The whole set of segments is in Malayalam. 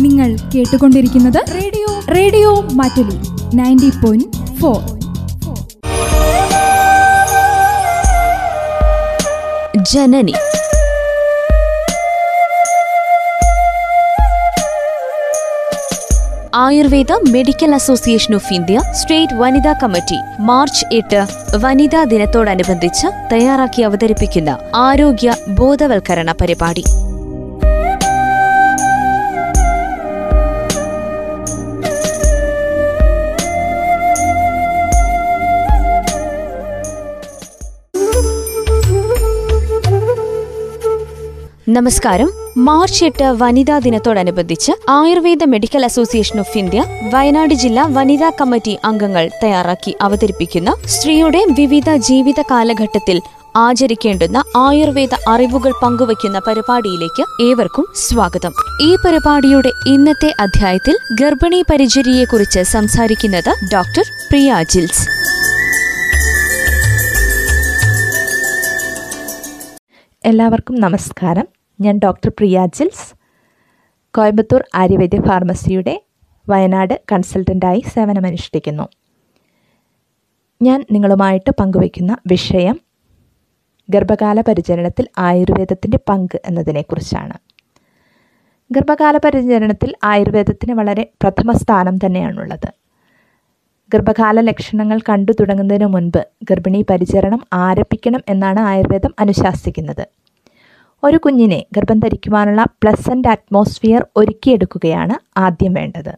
നിങ്ങൾ കേട്ടുകൊണ്ടിരിക്കുന്നത് radio. Radio Mattoli ninety point four. Janani. Ayurveda medical association of India state വനിതാ കമ്മിറ്റി മാർച്ച് എട്ട് വനിതാ ദിനത്തോടനുബന്ധിച്ച് തയ്യാറാക്കി അവതരിപ്പിക്കുന്ന ആരോഗ്യ ബോധവൽക്കരണ പരിപാടി. നമസ്കാരം. മാർച്ച് എട്ട് വനിതാ ദിനത്തോടനുബന്ധിച്ച് Ayurveda medical association of India Wayanad ജില്ലാ വനിതാ കമ്മിറ്റി അംഗങ്ങൾ തയ്യാറാക്കി അവതരിപ്പിക്കുന്ന സ്ത്രീയുടെ വിവിധ ജീവിത കാലഘട്ടത്തിൽ ആചരിക്കേണ്ടുന്ന ആയുർവേദ അറിവുകൾ പങ്കുവയ്ക്കുന്ന പരിപാടിയിലേക്ക് ഏവർക്കും സ്വാഗതം. ഈ പരിപാടിയുടെ ഇന്നത്തെ അധ്യായത്തിൽ ഗർഭിണി പരിചര്യയെക്കുറിച്ച് സംസാരിക്കുന്നത് ഡോക്ടർ പ്രിയ ജിൽസ്. എല്ലാവർക്കും നമസ്കാരം. ഞാൻ ഡോക്ടർ പ്രിയ ജിൽസ്. കോയമ്പത്തൂർ ആര്യവൈദ്യ ഫാർമസിയുടെ വയനാട് കൺസൾട്ടന്റായി സേവനമനുഷ്ഠിക്കുന്നു. ഞാൻ നിങ്ങളുമായിട്ട് പങ്കുവയ്ക്കുന്ന വിഷയം ഗർഭകാല പരിചരണത്തിൽ ആയുർവേദത്തിന്റെ പങ്ക് എന്നതിനെക്കുറിച്ചാണ്. ഗർഭകാല പരിചരണത്തിൽ ആയുർവേദത്തിന് വളരെ പ്രഥമ സ്ഥാനം തന്നെയാണുള്ളത്. ഗർഭകാല ലക്ഷണങ്ങൾ കണ്ടു തുടങ്ങുന്നതിന് മുൻപ് ഗർഭിണി പരിചരണം ആരംഭിക്കണം എന്നാണ് ആയുർവേദം അനുശാസിക്കുന്നത്. ഒരു കുഞ്ഞിനെ ഗർഭം ധരിക്കുവാനുള്ള പ്ലസന്റ് അറ്റ്മോസ്ഫിയർ ഒരുക്കിയെടുക്കുകയാണ് ആദ്യം വേണ്ടത്.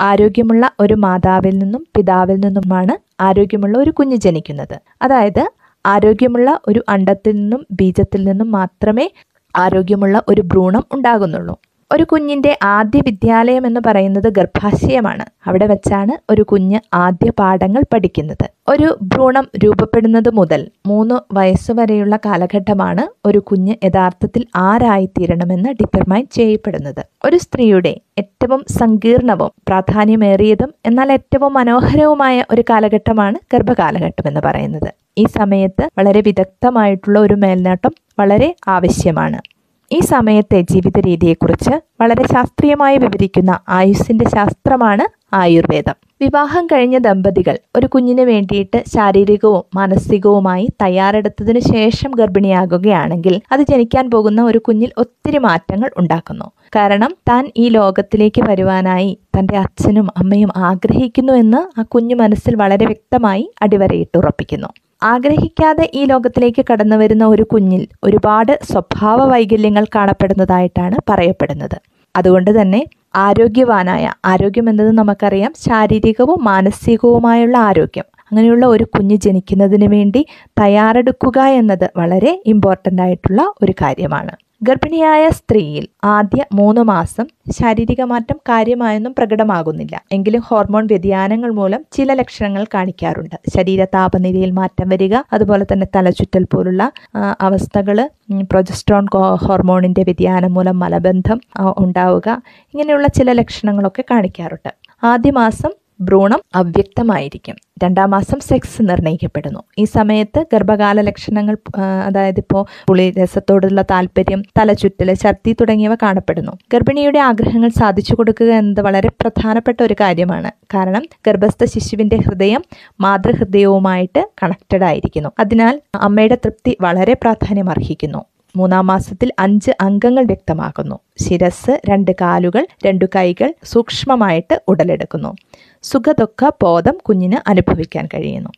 ആരോഗ്യമുള്ള ഒരു മാതാവിൽ നിന്നും പിതാവിൽ നിന്നുമാണ് ആരോഗ്യമുള്ള ഒരു കുഞ്ഞ് ജനിക്കുന്നത്. അതായത് ആരോഗ്യമുള്ള ഒരു അണ്ടത്തിൽ നിന്നും ബീജത്തിൽ നിന്നും മാത്രമേ ആരോഗ്യമുള്ള ഒരു ഭ്രൂണം ഉണ്ടാകുന്നുള്ളൂ. ഒരു കുഞ്ഞിന്റെ ആദ്യ വിദ്യാലയം എന്ന് പറയുന്നത് ഗർഭാശയമാണ്. അവിടെ വെച്ചാണ് ഒരു കുഞ്ഞ് ആദ്യ പാഠങ്ങൾ പഠിക്കുന്നത്. ഒരു ഭ്രൂണം രൂപപ്പെടുന്നത് മുതൽ മൂന്ന് വയസ്സുവരെയുള്ള കാലഘട്ടമാണ് ഒരു കുഞ്ഞ് യഥാർത്ഥത്തിൽ ആരായിത്തീരണമെന്ന് ഡിറ്റർമൈൻ ചെയ്യപ്പെടുന്നത്. ഒരു സ്ത്രീയുടെ ഏറ്റവും സങ്കീർണവും പ്രാധാന്യമേറിയതും എന്നാൽ ഏറ്റവും മനോഹരവുമായ ഒരു കാലഘട്ടമാണ് ഗർഭകാലഘട്ടം എന്ന് പറയുന്നത്. ഈ സമയത്ത് വളരെ വിദഗ്ധമായിട്ടുള്ള ഒരു മേൽനോട്ടം വളരെ ആവശ്യമാണ്. ഈ സമയത്തെ ജീവിത രീതിയെക്കുറിച്ച് വളരെ ശാസ്ത്രീയമായി വിവരിക്കുന്ന ആയുസിന്റെ ശാസ്ത്രമാണ് ആയുർവേദം. വിവാഹം കഴിഞ്ഞ ദമ്പതികൾ ഒരു കുഞ്ഞിന് വേണ്ടിയിട്ട് ശാരീരികവും മാനസികവുമായി തയ്യാറെടുത്തതിനു ശേഷം ഗർഭിണിയാകുകയാണെങ്കിൽ അത് ജനിക്കാൻ പോകുന്ന ഒരു കുഞ്ഞിൽ ഒത്തിരി മാറ്റങ്ങൾ ഉണ്ടാക്കുന്നു. കാരണം താൻ ഈ ലോകത്തിലേക്ക് വരുവാനായി തന്റെ അച്ഛനും അമ്മയും ആഗ്രഹിക്കുന്നു എന്ന് ആ കുഞ്ഞു മനസ്സിൽ വളരെ വ്യക്തമായി അടിവരയിട്ടുറപ്പിക്കുന്നു ആഗ്രഹിക്കാതെ ഈ ലോകത്തിലേക്ക് കടന്നു വരുന്ന ഒരു കുഞ്ഞിൽ ഒരുപാട് സ്വഭാവ വൈകല്യങ്ങൾ കാണപ്പെടുന്നതായിട്ടാണ് പറയപ്പെടുന്നത്. അതുകൊണ്ട് തന്നെ ആരോഗ്യവാനായ ആരോഗ്യം എന്നത് നമുക്കറിയാം ശാരീരികവും മാനസികവുമായുള്ള ആരോഗ്യം അങ്ങനെയുള്ള ഒരു കുഞ്ഞ് ജനിക്കുന്നതിന് വേണ്ടി തയ്യാറെടുക്കുക എന്നത് വളരെ ഇമ്പോർട്ടന്റ് ആയിട്ടുള്ള ഒരു കാര്യമാണ്. ഗർഭിണിയായ സ്ത്രീയിൽ ആദ്യ മൂന്ന് മാസം ശാരീരിക മാറ്റം കാര്യമായൊന്നും പ്രകടമാകുന്നില്ല. എങ്കിലും ഹോർമോൺ വ്യതിയാനങ്ങൾ മൂലം ചില ലക്ഷണങ്ങൾ കാണിക്കാറുണ്ട്. ശരീര താപനിലയിൽ മാറ്റം വരിക അതുപോലെ തന്നെ തലചുറ്റൽ പോലുള്ള അവസ്ഥകൾ പ്രൊജസ്ട്രോൺ ഹോർമോണിന്റെ വ്യതിയാനം മൂലം മലബന്ധം ഉണ്ടാവുക ഇങ്ങനെയുള്ള ചില ലക്ഷണങ്ങളൊക്കെ കാണിക്കാറുണ്ട്. ആദ്യ മാസം ഭ്രൂണം അവ്യക്തമായിരിക്കും. രണ്ടാം മാസം സെക്സ് നിർണയിക്കപ്പെടുന്നു ഈ സമയത്ത് ഗർഭകാല ലക്ഷണങ്ങൾ അതായത് ഇപ്പോൾ പുളി രസത്തോടുള്ള താല്പര്യം തലചുറ്റൽ ഛർദി തുടങ്ങിയവ കാണപ്പെടുന്നു. ഗർഭിണിയുടെ ആഗ്രഹങ്ങൾ സാധിച്ചു കൊടുക്കുക എന്നത് വളരെ പ്രധാനപ്പെട്ട ഒരു കാര്യമാണ്. കാരണം ഗർഭസ്ഥ ശിശുവിന്റെ ഹൃദയം മാതൃഹൃദയവുമായിട്ട് കണക്റ്റഡ് ആയിരിക്കുന്നു. അതിനാൽ അമ്മയുടെ തൃപ്തി വളരെ പ്രാധാന്യം അർഹിക്കുന്നു മൂന്നാം മാസത്തിൽ അഞ്ച് അംഗങ്ങൾ വ്യക്തമാക്കുന്നു. ശിരസ് രണ്ട് കാലുകൾ രണ്ടു കൈകൾ സൂക്ഷ്മമായിട്ട് ഉടലെടുക്കുന്നു. സുഖദുഃഖ ബോധം കുഞ്ഞിന് അനുഭവിക്കാൻ കഴിയുന്നു.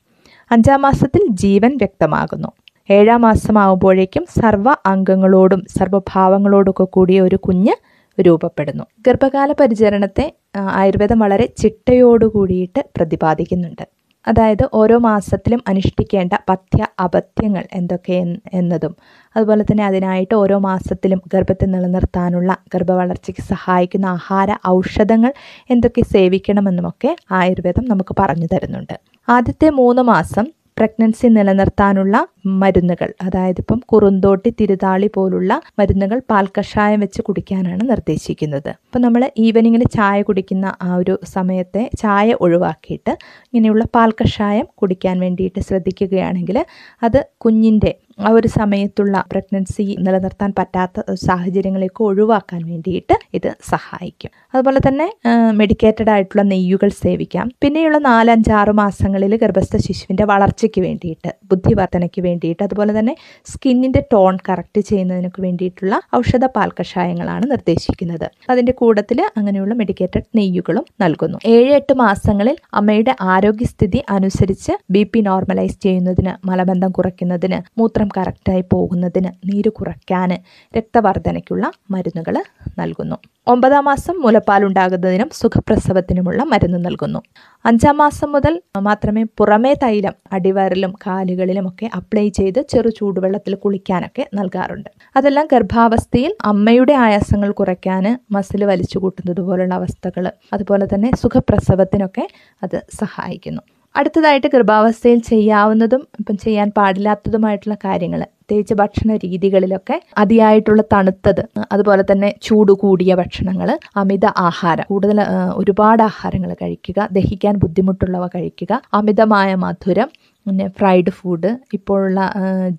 അഞ്ചാം മാസത്തിൽ ജീവൻ വ്യക്തമാകുന്നു. ഏഴാം മാസമാകുമ്പോഴേക്കും സർവ അംഗങ്ങളോടും സർവഭാവങ്ങളോടൊക്കെ കൂടിയ ഒരു കുഞ്ഞ് രൂപപ്പെടുന്നു. ഗർഭകാല പരിചരണത്തെ ആയുർവേദം വളരെ ചിട്ടയോടുകൂടിയിട്ട് പ്രതിപാദിക്കുന്നുണ്ട്. അതായത് ഓരോ മാസത്തിലും അനുഷ്ഠിക്കേണ്ട പഥ്യ അപഥ്യങ്ങൾ എന്തൊക്കെ എന്നതും. അതുപോലെ തന്നെ അതിനായിട്ട് ഓരോ മാസത്തിലും ഗർഭത്തെ നിലനിർത്താനുള്ള ഗർഭവളർച്ചയ്ക്ക് സഹായിക്കുന്ന ആഹാര ഔഷധങ്ങൾ എന്തൊക്കെ സേവിക്കണമെന്നുമൊക്കെ ആയുർവേദം നമുക്ക് പറഞ്ഞു തരുന്നുണ്ട്. ആദ്യത്തെ മൂന്ന് മാസം പ്രഗ്നൻസി നിലനിർത്താനുള്ള മരുന്നുകൾ. അതായത് ഇപ്പം കുറുന്തോട്ടി തിരുതാളി പോലുള്ള മരുന്നുകൾ പാൽ കഷായം വെച്ച് കുടിക്കാനാണ് നിർദ്ദേശിക്കുന്നത്. അപ്പം നമ്മൾ ഈവനിങ്ങിൽ ചായ കുടിക്കുന്ന ആ ഒരു സമയത്തെ ചായ ഒഴിവാക്കിയിട്ട് ഇങ്ങനെയുള്ള പാൽ കഷായം കുടിക്കാൻ വേണ്ടിയിട്ട് ശ്രദ്ധിക്കുകയാണെങ്കിൽ അത് കുഞ്ഞിന്റെ ആ ഒരു സമയത്തുള്ള പ്രഗ്നൻസി നിലനിർത്താൻ പറ്റാത്ത സാഹചര്യങ്ങളെയൊക്കെ ഒഴിവാക്കാൻ വേണ്ടിയിട്ട് ഇത് സഹായിക്കും. അതുപോലെ തന്നെ മെഡിക്കേറ്റഡ് ആയിട്ടുള്ള നെയ്യുകൾ സേവിക്കാം. പിന്നെയുള്ള നാലഞ്ചാറ് മാസങ്ങളിൽ ഗർഭസ്ഥ ശിശുവിന്റെ വളർച്ചയ്ക്ക് വേണ്ടിയിട്ട് ബുദ്ധിവർദ്ധനയ്ക്ക് വേണ്ടിയിട്ട് അതുപോലെ തന്നെ സ്കിന്നിന്റെ ടോൺ കറക്റ്റ് ചെയ്യുന്നതിനൊക്കെ വേണ്ടിയിട്ടുള്ള ഔഷധ പാൽ കഷായങ്ങളാണ് നിർദ്ദേശിക്കുന്നത്. അതിന്റെ കൂട്ടത്തിൽ അങ്ങനെയുള്ള മെഡിക്കേറ്റഡ് നെയ്യുകളും നൽകുന്നു. ഏഴ് എട്ട് മാസങ്ങളിൽ അമ്മയുടെ ആരോഗ്യസ്ഥിതി അനുസരിച്ച് ബി പി നോർമലൈസ് ചെയ്യുന്നതിന് മലബന്ധം കുറയ്ക്കുന്നതിന് മൂത്രം കറക്റ്റായി പോകുന്നതിന് നീര് കുറയ്ക്കാൻ രക്തവർദ്ധനയ്ക്കുള്ള മരുന്നുകൾ നൽകുന്നു. ഒമ്പതാം മാസം മുലപ്പാലുണ്ടാകുന്നതിനും സുഖപ്രസവത്തിനുമുള്ള മരുന്ന് നൽകുന്നു. അഞ്ചാം മാസം മുതൽ മാത്രമേ പുറമേ തൈലം അടിവരലും കാലുകളിലും ഒക്കെ അപ്ലൈ ചെയ്ത് ചെറു ചൂടുവെള്ളത്തിൽ കുളിക്കാനൊക്കെ നൽകാറുണ്ട്. അതെല്ലാം ഗർഭാവസ്ഥയിൽ അമ്മയുടെ ആയാസങ്ങൾ കുറയ്ക്കാൻ മസിൽ വലിച്ചു കൂട്ടുന്നത് പോലുള്ള അവസ്ഥകൾ അതുപോലെ തന്നെ സുഖപ്രസവത്തിനൊക്കെ അത് സഹായിക്കുന്നു. അടുത്തതായിട്ട് ഗർഭാവസ്ഥയിൽ ചെയ്യാവുന്നതും ഇപ്പം ചെയ്യാൻ പാടില്ലാത്തതുമായിട്ടുള്ള കാര്യങ്ങൾ പ്രത്യേകിച്ച് ഭക്ഷണ രീതികളിലൊക്കെ അതിയായിട്ടുള്ള തണുത്തത് അതുപോലെ തന്നെ ചൂട് കൂടിയ ഭക്ഷണങ്ങൾ അമിത ആഹാരം കൂടുതൽ ഒരുപാട് ആഹാരങ്ങൾ കഴിക്കുക ദഹിക്കാൻ ബുദ്ധിമുട്ടുള്ളവ കഴിക്കുക അമിതമായ മധുരം പിന്നെ ഫ്രൈഡ് ഫുഡ് ഇപ്പോഴുള്ള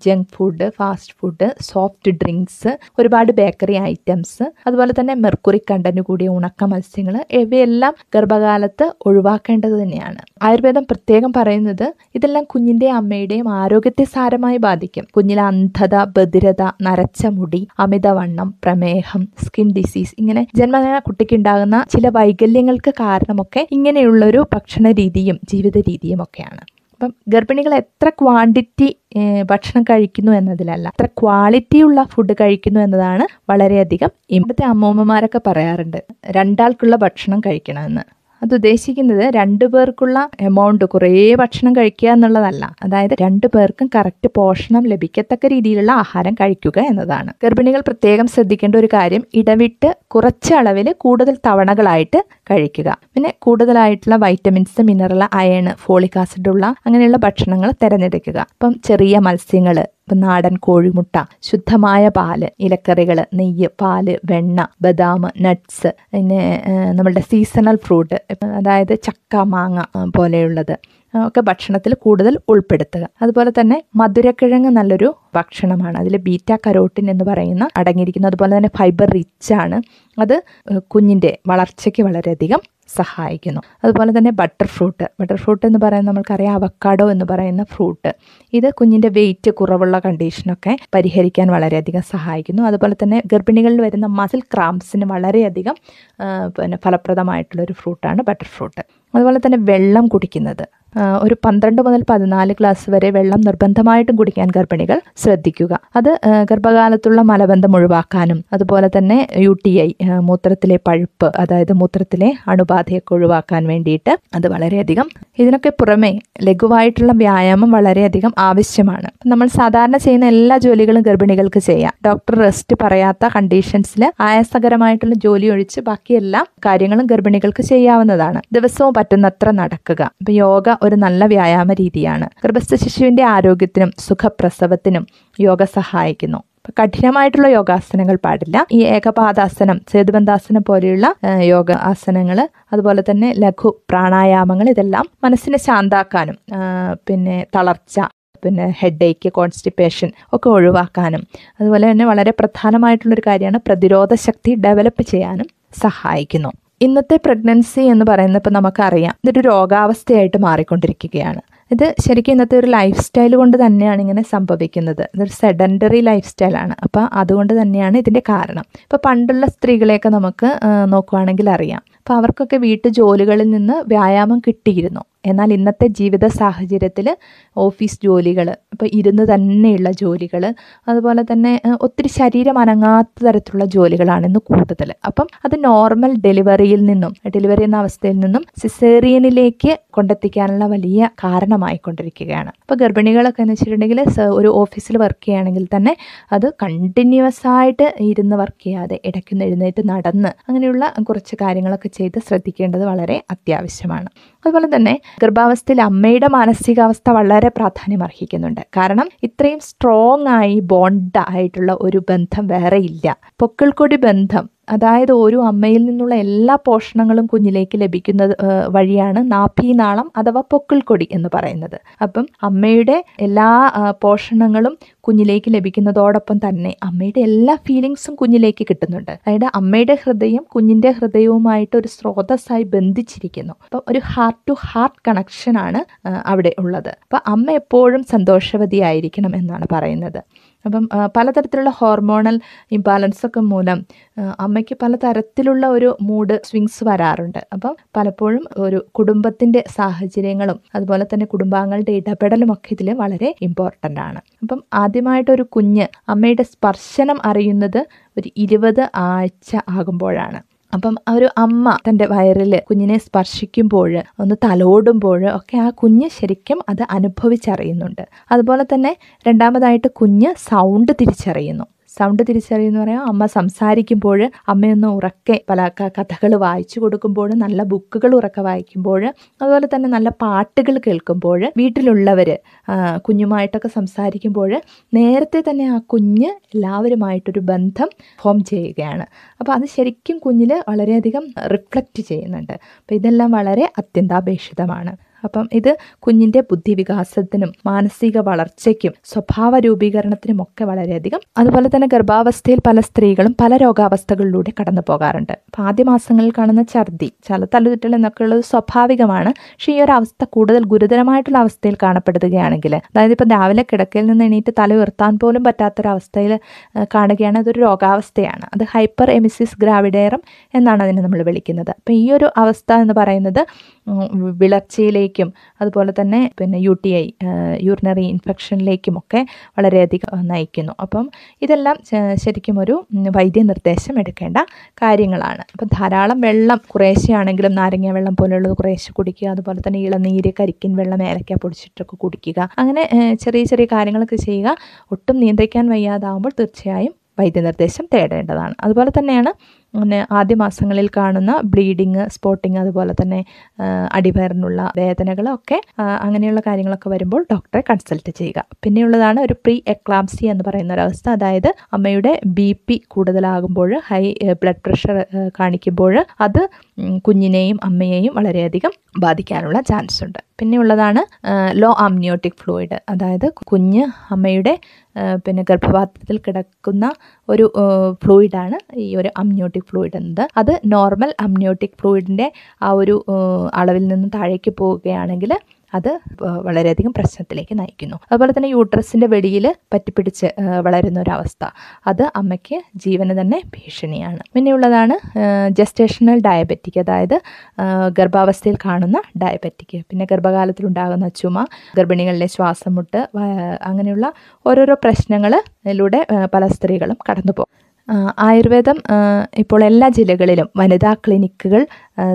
junk food fast food soft drinks ഒരുപാട് ബേക്കറി ഐറ്റംസ് അതുപോലെ തന്നെ മെർക്കുറി കണ്ടന്റ് കൂടിയ ഉണക്ക മത്സ്യങ്ങൾ ഇവയെല്ലാം ഗർഭകാലത്ത് ഒഴിവാക്കേണ്ടത് തന്നെയാണ്. ആയുർവേദം പ്രത്യേകം പറയുന്നത് ഇതെല്ലാം കുഞ്ഞിന്റെയും അമ്മയുടെയും ആരോഗ്യത്തെ സാരമായി ബാധിക്കും. കുഞ്ഞിലെ അന്ധത ബധിരത നരച്ച മുടി അമിതവണ്ണം പ്രമേഹം സ്കിൻ ഡിസീസ് ഇങ്ങനെ ജന്മന കുട്ടിക്ക് ഉണ്ടാകുന്ന ചില വൈകല്യങ്ങൾക്ക് കാരണമൊക്കെ ഇങ്ങനെയുള്ളൊരു ഭക്ഷണ രീതിയും ജീവിത രീതിയും ഒക്കെയാണ്. അപ്പം ഗർഭിണികൾ എത്ര ക്വാണ്ടിറ്റി ഭക്ഷണം കഴിക്കുന്നു എന്നതിലല്ല എത്ര ക്വാളിറ്റിയുള്ള ഫുഡ് കഴിക്കുന്നു എന്നതാണ് വളരെയധികം ഇവിടുത്തെ അമ്മൂമ്മമാരൊക്കെ പറയാറുണ്ട് രണ്ടാൾക്കുള്ള ഭക്ഷണം കഴിക്കണമെന്ന്. അത് ഉദ്ദേശിക്കുന്നത് രണ്ടു പേർക്കുള്ള എമൗണ്ട് കുറേ ഭക്ഷണം കഴിക്കുക എന്നുള്ളതല്ല. അതായത് രണ്ടു പേർക്കും കറക്റ്റ് പോഷണം ലഭിക്കത്തക്ക രീതിയിലുള്ള ആഹാരം കഴിക്കുക എന്നതാണ്. ഗർഭിണികൾ പ്രത്യേകം ശ്രദ്ധിക്കേണ്ട ഒരു കാര്യം ഇടവിട്ട് കുറച്ച് അളവിൽ കൂടുതൽ തവണകളായിട്ട് കഴിക്കുക. പിന്നെ കൂടുതലായിട്ടുള്ള vitamins mineral iron folic acid ഉള്ള അങ്ങനെയുള്ള ഭക്ഷണങ്ങൾ തിരഞ്ഞെടുക്കുക. അപ്പം ചെറിയ മത്സ്യങ്ങൾ ഇപ്പം നാടൻ കോഴിമുട്ട ശുദ്ധമായ പാൽ ഇലക്കറികൾ നെയ്യ് പാൽ വെണ്ണ ബദാം നട്ട്സ് പിന്നെ നമ്മളുടെ സീസണൽ ഫ്രൂട്ട് അതായത് ചക്ക മാങ്ങ പോലെയുള്ളത്. ഒക്കെ ഭക്ഷണത്തിൽ കൂടുതൽ ഉൾപ്പെടുത്തുക. അതുപോലെ തന്നെ മധുരക്കിഴങ്ങ് നല്ലൊരു ഭക്ഷണമാണ്. അതിൽ ബീറ്റ കരോട്ടിൻ എന്ന് പറയുന്ന അടങ്ങിയിരിക്കുന്നു. അതുപോലെ തന്നെ ഫൈബർ റിച്ച് ആണ്. അത് കുഞ്ഞിന്റെ വളർച്ചയ്ക്ക് വളരെയധികം സഹായിക്കുന്നു. അതുപോലെ തന്നെ ബട്ടർ ഫ്രൂട്ട്. ബട്ടർ ഫ്രൂട്ട് എന്ന് പറയുന്നത് നമുക്കറിയാം അവക്കാഡോ എന്ന് പറയുന്ന ഫ്രൂട്ട്. ഇത് കുഞ്ഞിന്റെ വെയിറ്റ് കുറവുള്ള കണ്ടീഷനൊക്കെ പരിഹരിക്കാൻ വളരെയധികം സഹായിക്കുന്നു. അതുപോലെ തന്നെ ഗർഭിണികളിൽ വരുന്ന മസിൽ ക്രാംസിന് വളരെയധികം പിന്നെ ഫലപ്രദമായിട്ടുള്ളൊരു ഫ്രൂട്ടാണ് ബട്ടർ ഫ്രൂട്ട്. അതുപോലെ തന്നെ വെള്ളം കുടിക്കുന്നത്. ഒരു പന്ത്രണ്ട് മുതൽ പതിനാല് ഗ്ലാസ് വരെ വെള്ളം നിർബന്ധമായിട്ടും കുടിക്കാൻ ഗർഭിണികൾ ശ്രദ്ധിക്കുക. അത് ഗർഭകാലത്തുള്ള മലബന്ധം ഒഴിവാക്കാനും അതുപോലെ തന്നെ യു ടി ഐ മൂത്രത്തിലെ പഴുപ്പ് അതായത് മൂത്രത്തിലെ അണുബാധയൊക്കെ ഒഴിവാക്കാൻ വേണ്ടിയിട്ട് അത് വളരെയധികം ഇതിനൊക്കെ പുറമെ ലഘുവായിട്ടുള്ള വ്യായാമം വളരെയധികം ആവശ്യമാണ്. നമ്മൾ സാധാരണ ചെയ്യുന്ന എല്ലാ ജോലികളും ഗർഭിണികൾക്ക് ചെയ്യാം. ഡോക്ടർ റെസ്റ്റ് പറയാത്ത കണ്ടീഷൻസിൽ ആയാസകരമായിട്ടുള്ള ജോലി ഒഴിച്ച് ബാക്കി എല്ലാ കാര്യങ്ങളും ഗർഭിണികൾക്ക് ചെയ്യാവുന്നതാണ്. ദിവസവും പറ്റുന്നത്ര നടക്കുക. ഇപ്പൊ യോഗ ഒരു നല്ല വ്യായാമ രീതിയാണ്. ഗർഭസ്ഥ ശിശുവിന്റെ ആരോഗ്യത്തിനും സുഖപ്രസവത്തിനും യോഗ സഹായിക്കുന്നു. കഠിനമായിട്ടുള്ള യോഗാസനങ്ങൾ പാടില്ല. ഈ ഏകപാദാസനം സേതുബന്ധാസനം പോലെയുള്ള യോഗ ആസനങ്ങൾ അതുപോലെ തന്നെ ലഘു പ്രാണായാമങ്ങൾ ഇതെല്ലാം മനസ്സിനെ ശാന്താക്കാനും പിന്നെ തളർച്ച പിന്നെ ഹെഡ് ഏക്ക് കോൺസ്റ്റിപ്പേഷൻ ഒക്കെ ഒഴിവാക്കാനും അതുപോലെ തന്നെ വളരെ പ്രധാനമായിട്ടുള്ളൊരു കാര്യമാണ് പ്രതിരോധ ശക്തി ഡെവലപ്പ് ചെയ്യാനും സഹായിക്കുന്നു. ഇന്നത്തെ പ്രഗ്നൻസി എന്ന് പറയുന്നത് ഇപ്പം നമുക്കറിയാം. ഇതൊരു രോഗാവസ്ഥയായിട്ട് മാറിക്കൊണ്ടിരിക്കുകയാണ്. ഇത് ശരിക്കും ഇന്നത്തെ ഒരു ലൈഫ് സ്റ്റൈൽ കൊണ്ട് തന്നെയാണ് ഇങ്ങനെ സംഭവിക്കുന്നത്. ഇതൊരു സെഡൻഡറി ലൈഫ് സ്റ്റൈലാണ് അപ്പോൾ അതുകൊണ്ട് തന്നെയാണ് ഇതിന്റെ കാരണം. ഇപ്പോൾ പണ്ടുള്ള സ്ത്രീകളെയൊക്കെ നമുക്ക് നോക്കുവാണെങ്കിൽ അറിയാം. അപ്പോൾ അവർക്കൊക്കെ വീട്ടു ജോലികളിൽ നിന്ന് വ്യായാമം കിട്ടിയിരുന്നു. എന്നാൽ ഇന്നത്തെ ജീവിത സാഹചര്യത്തിൽ ഓഫീസ് ജോലികൾ ഇപ്പോൾ ഇരുന്ന് തന്നെയുള്ള ജോലികൾ അതുപോലെ തന്നെ ഒത്തിരി ശരീരം അനങ്ങാത്ത തരത്തിലുള്ള ജോലികളാണ് ഇന്ന് കൂടുതൽ അപ്പം അത് നോർമൽ ഡെലിവറിയിൽ നിന്നും ഡെലിവറി എന്ന അവസ്ഥയിൽ നിന്നും സിസേറിയനിലേക്ക് കൊണ്ടെത്തിക്കാനുള്ള വലിയ കാരണമായിക്കൊണ്ടിരിക്കുകയാണ്. അപ്പോൾ ഗർഭിണികളൊക്കെ എന്ന് വെച്ചിട്ടുണ്ടെങ്കിൽ ഒരു ഓഫീസിൽ വർക്ക് ചെയ്യുകയാണെങ്കിൽ തന്നെ അത് കണ്ടിന്യൂസ് ആയിട്ട് ഇരുന്ന് വർക്ക് ചെയ്യാതെ ഇടയ്ക്കൊന്ന് എഴുന്നേറ്റ് നടന്ന് അങ്ങനെയുള്ള കുറച്ച് കാര്യങ്ങളൊക്കെ ചെയ്ത് ശ്രദ്ധിക്കേണ്ടത് വളരെ അത്യാവശ്യമാണ്. അതുപോലെ തന്നെ ഗർഭാവസ്ഥയിൽ അമ്മയുടെ മാനസികാവസ്ഥ വളരെ പ്രാധാന്യം അർഹിക്കുന്നുണ്ട്. കാരണം ഇത്രയും സ്ട്രോങ് ആയി ബോണ്ട് ആയിട്ടുള്ള ഒരു ബന്ധം വേറെ ഇല്ല. പൊക്കിൾക്കൊടി ബന്ധം അതായത് ഒരു അമ്മയിൽ നിന്നുള്ള എല്ലാ പോഷണങ്ങളും കുഞ്ഞിലേക്ക് ലഭിക്കുന്ന വഴിയാണ് നാഭീനാളം അഥവാ പൊക്കിൾക്കൊടി എന്ന് പറയുന്നത്. അപ്പം അമ്മയുടെ എല്ലാ പോഷണങ്ങളും കുഞ്ഞിലേക്ക് ലഭിക്കുന്നതോടൊപ്പം തന്നെ അമ്മയുടെ എല്ലാ ഫീലിങ്സും കുഞ്ഞിലേക്ക് കിട്ടുന്നുണ്ട്. അതായത് അമ്മയുടെ ഹൃദയം കുഞ്ഞിന്റെ ഹൃദയവുമായിട്ട് ഒരു സ്രോതസ്സായി ബന്ധിച്ചിരിക്കുന്നു. അപ്പം ഒരു ഹാർട്ട് ടു ഹാർട്ട് കണക്ഷനാണ് അവിടെ ഉള്ളത്. അപ്പം അമ്മ എപ്പോഴും സന്തോഷവതിയായിരിക്കണം എന്നാണ് പറയുന്നത്. അപ്പം പലതരത്തിലുള്ള ഹോർമോണൽ ഇംബാലൻസൊക്കെ മൂലം അമ്മയ്ക്ക് പലതരത്തിലുള്ള ഒരു മൂഡ് സ്വിങ്സ് വരാറുണ്ട്. അപ്പം പലപ്പോഴും ഒരു കുടുംബത്തിന്റെ സാഹചര്യങ്ങളും അതുപോലെ തന്നെ കുടുംബാംഗങ്ങളുടെ ഇടപെടലും ഒക്കെ ഇതിൽ വളരെ ഇമ്പോർട്ടന്റ് ആണ്. അപ്പം ആദ്യമായിട്ടൊരു കുഞ്ഞ് അമ്മയുടെ സ്പർശനം അറിയുന്നത് ഒരു ഇരുപത് ആഴ്ച ആകുമ്പോഴാണ്. അപ്പം ഒരു അമ്മ തന്റെ വയറിൽ കുഞ്ഞിനെ സ്പർശിക്കുമ്പോൾ ഒന്ന് തലോടുമ്പോൾ ഒക്കെ ആ കുഞ്ഞ് ശരിക്കും അത് അനുഭവിച്ചറിയുന്നുണ്ട്. അതുപോലെ തന്നെ രണ്ടാമതായിട്ട് കുഞ്ഞ് സൗണ്ട് തിരിച്ചറിയുന്നു. സൗണ്ട് തിരിച്ചറിയുന്ന പറയാം. അമ്മ സംസാരിക്കുമ്പോൾ അമ്മയൊന്ന് ഉറക്കെ പല കഥകൾ വായിച്ചു കൊടുക്കുമ്പോൾ നല്ല ബുക്കുകൾ ഉറക്കെ വായിക്കുമ്പോൾ അതുപോലെ തന്നെ നല്ല പാട്ടുകൾ കേൾക്കുമ്പോൾ വീട്ടിലുള്ളവർ കുഞ്ഞുമായിട്ടൊക്കെ സംസാരിക്കുമ്പോൾ നേരത്തെ തന്നെ ആ കുഞ്ഞ് എല്ലാവരുമായിട്ടൊരു ബന്ധം ഫോം ചെയ്യുകയാണ്. അപ്പോൾ അത് ശരിക്കും കുഞ്ഞിൽ വളരെയധികം റിഫ്ലക്റ്റ് ചെയ്യുന്നുണ്ട്. അപ്പോൾ ഇതെല്ലാം വളരെ അത്യന്താപേക്ഷിതമാണ്. അപ്പം ഇത് കുഞ്ഞിന്റെ ബുദ്ധിവികാസത്തിനും മാനസിക വളർച്ചയ്ക്കും സ്വഭാവ രൂപീകരണത്തിനും ഒക്കെ വളരെയധികം. അതുപോലെ തന്നെ ഗർഭാവസ്ഥയിൽ പല സ്ത്രീകളും പല രോഗാവസ്ഥകളിലൂടെ കടന്നു പോകാറുണ്ട്. അപ്പം ആദ്യ മാസങ്ങളിൽ കാണുന്ന ഛർദി ചില തലചുറ്റൽ എന്നൊക്കെ ഉള്ളത് സ്വാഭാവികമാണ്. പക്ഷേ ഈ ഒരു അവസ്ഥ കൂടുതൽ ഗുരുതരമായിട്ടുള്ള അവസ്ഥയിൽ കാണപ്പെടുകയാണെങ്കിൽ അതായത് ഇപ്പം രാവിലെ കിടക്കയിൽ നിന്ന് എണീറ്റ് തല ഉയർത്താൻ പോലും പറ്റാത്തൊരവസ്ഥയിൽ കാണുകയാണ് അതൊരു രോഗാവസ്ഥയാണ്. അത് ഹൈപ്പർ എമിസിസ് ഗ്രാവിഡേറം എന്നാണ് അതിനെ നമ്മൾ വിളിക്കുന്നത്. അപ്പം ഈ ഒരു അവസ്ഥ എന്ന് പറയുന്നത് ഉം, വിളർച്ചയിലേക്കും അതുപോലെ തന്നെ പിന്നെ യു ടി ഐ യൂറിനറി ഇൻഫെക്ഷനിലേക്കും ഒക്കെ വളരെയധികം നയിക്കുന്നു. അപ്പം ഇതെല്ലാം ശരിക്കും ഒരു വൈദ്യ വൈദ്യനിർദ്ദേശം എടുക്കേണ്ട കാര്യങ്ങളാണ്. അപ്പം ധാരാളം വെള്ളം കുറേശ്ശെയാണെങ്കിലും നാരങ്ങ വെള്ളം പോലെയുള്ളത് കുറേശ്ശെ കുടിക്കുക അതുപോലെ തന്നെ ഇളനീര് കരിക്കിൻ വെള്ളം ഏലക്ക പൊടിച്ചിട്ടൊക്കെ കുടിക്കുക അങ്ങനെ ചെറിയ ചെറിയ കാര്യങ്ങളൊക്കെ ചെയ്യുക ഒട്ടും നിയന്ത്രിക്കാൻ വയ്യാതാവുമ്പോൾ തീർച്ചയായും വൈദ്യനിർദ്ദേശം തേടേണ്ടതാണ്. അതുപോലെ തന്നെയാണ് പിന്നെ ആദ്യ മാസങ്ങളിൽ കാണുന്ന ബ്ലീഡിങ് സ്പോട്ടിങ് അതുപോലെ തന്നെ അടിവയറിനുള്ള വേദനകളൊക്കെ അങ്ങനെയുള്ള കാര്യങ്ങളൊക്കെ വരുമ്പോൾ ഡോക്ടറെ കൺസൾട്ട് ചെയ്യുക. പിന്നെയുള്ളതാണ് ഒരു പ്രീ എക്ലാംസി എന്ന് പറയുന്ന ഒരവസ്ഥ അതായത് അമ്മയുടെ ബി പി കൂടുതലാകുമ്പോൾ ഹൈ ബ്ലഡ് പ്രഷർ കാണിക്കുമ്പോൾ അത് കുഞ്ഞിനെയും അമ്മയെയും വളരെയധികം ബാധിക്കാനുള്ള ചാൻസ് ഉണ്ട് പിന്നെയുള്ളതാണ് ലോ ആംനിയോട്ടിക് ഫ്ലൂയിഡ്. അതായത് കുഞ്ഞ് അമ്മയുടെ പിന്നെ ഗർഭപാത്രത്തിൽ കിടക്കുന്ന ഒരു ഫ്ലൂയിഡാണ് ഈ ഒരു അമ്നിയോട്ടിക് ഫ്ലൂയിഡ് എന്നത്. അത് നോർമൽ അമ്നിയോട്ടിക് ഫ്ലൂയിഡിന്റെ ആ ഒരു അളവിൽ നിന്ന് താഴേക്ക് പോവുകയാണെങ്കിൽ അത് വളരെയധികം പ്രശ്നത്തിലേക്ക് നയിക്കുന്നു. അതുപോലെ തന്നെ യൂട്രസിന്റെ വെടിയിൽ പറ്റിപ്പിടിച്ച് വളരുന്ന ഒരവസ്ഥ അത് അമ്മയ്ക്ക് ജീവന് തന്നെ ഭീഷണിയാണ്. പിന്നെയുള്ളതാണ് ജസ്റ്റേഷണൽ ഡയബറ്റിക് അതായത് ഗർഭാവസ്ഥയിൽ കാണുന്ന ഡയബറ്റിക് പിന്നെ ഗർഭകാലത്തിലുണ്ടാകുന്ന ചുമ ഗർഭിണികളിലെ ശ്വാസം മുട്ട് വ- അങ്ങനെയുള്ള ഓരോരോ പ്രശ്നങ്ങളിലൂടെ പല സ്ത്രീകളും കടന്നു പോകും ആയുർവേദം ഇപ്പോൾ എല്ലാ ജില്ലകളിലും വനിതാ ക്ലിനിക്കുകൾ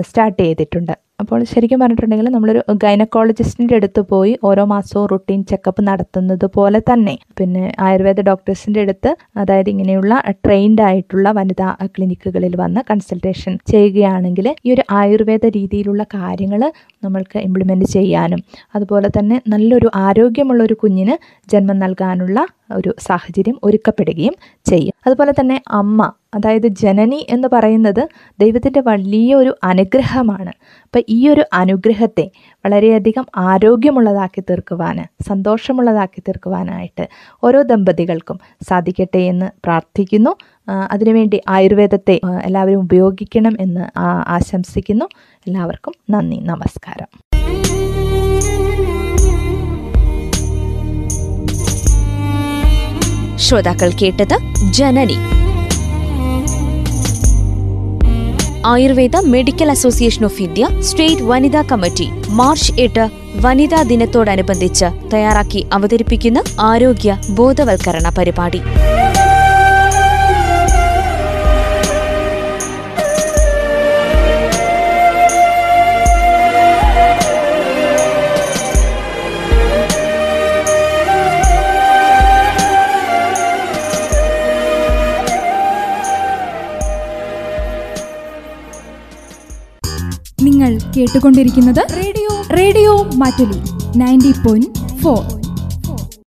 സ്റ്റാർട്ട് ചെയ്തിട്ടുണ്ട്. അപ്പോൾ ശരിക്കും പറഞ്ഞിട്ടുണ്ടെങ്കിൽ നമ്മളൊരു ഗൈനക്കോളജിസ്റ്റിന്റെ അടുത്ത് പോയി ഓരോ മാസവും റുട്ടീൻ ചെക്കപ്പ് നടത്തുന്നത് പോലെ തന്നെ. പിന്നെ ആയുർവേദ ഡോക്ടേഴ്സിന്റെ അടുത്ത് അതായത് ഇങ്ങനെയുള്ള ട്രെയിൻഡ് ആയിട്ടുള്ള വനിതാ ക്ലിനിക്കുകളിൽ വന്ന് കൺസൾട്ടേഷൻ ചെയ്യുകയാണെങ്കിൽ ഈ ഒരു ആയുർവേദ രീതിയിലുള്ള കാര്യങ്ങൾ നമ്മൾക്ക് ഇംപ്ലിമെന്റ് ചെയ്യാനും അതുപോലെ തന്നെ നല്ലൊരു ആരോഗ്യമുള്ള ഒരു കുഞ്ഞിന് ജന്മം നൽകാനുള്ള ഒരു സാഹചര്യം ഒരുക്കപ്പെടുകയും ചെയ്യും. അതുപോലെ തന്നെ അമ്മ അതായത് ജനനി എന്ന് പറയുന്നത് ദൈവത്തിന്റെ വലിയ ഒരു അനുഗ്രഹമാണ്. അപ്പം ഈ ഒരു അനുഗ്രഹത്തെ വളരെയധികം ആരോഗ്യമുള്ളതാക്കി തീർക്കുവാൻ സന്തോഷമുള്ളതാക്കി തീർക്കുവാനായിട്ട് ഓരോ ദമ്പതികൾക്കും സാധിക്കട്ടെ എന്ന് പ്രാർത്ഥിക്കുന്നു. അതിനുവേണ്ടി ആയുർവേദത്തെ എല്ലാവരും ഉപയോഗിക്കണം എന്ന് ആശംസിക്കുന്നു. എല്ലാവർക്കും നന്ദി നമസ്കാരം. ശ്രോതാക്കൾ കേട്ടത് Janani. Ayurveda medical association of India state വനിതാ കമ്മിറ്റി മാർച്ച് എട്ട് വനിതാ ദിനത്തോടനുബന്ധിച്ച് തയ്യാറാക്കി അവതരിപ്പിക്കുന്ന ആരോഗ്യ ബോധവൽക്കരണ പരിപാടി. കേട്ടുകൊണ്ടിരിക്കുന്നത് radio. Radio Mattoli. Ninety point four.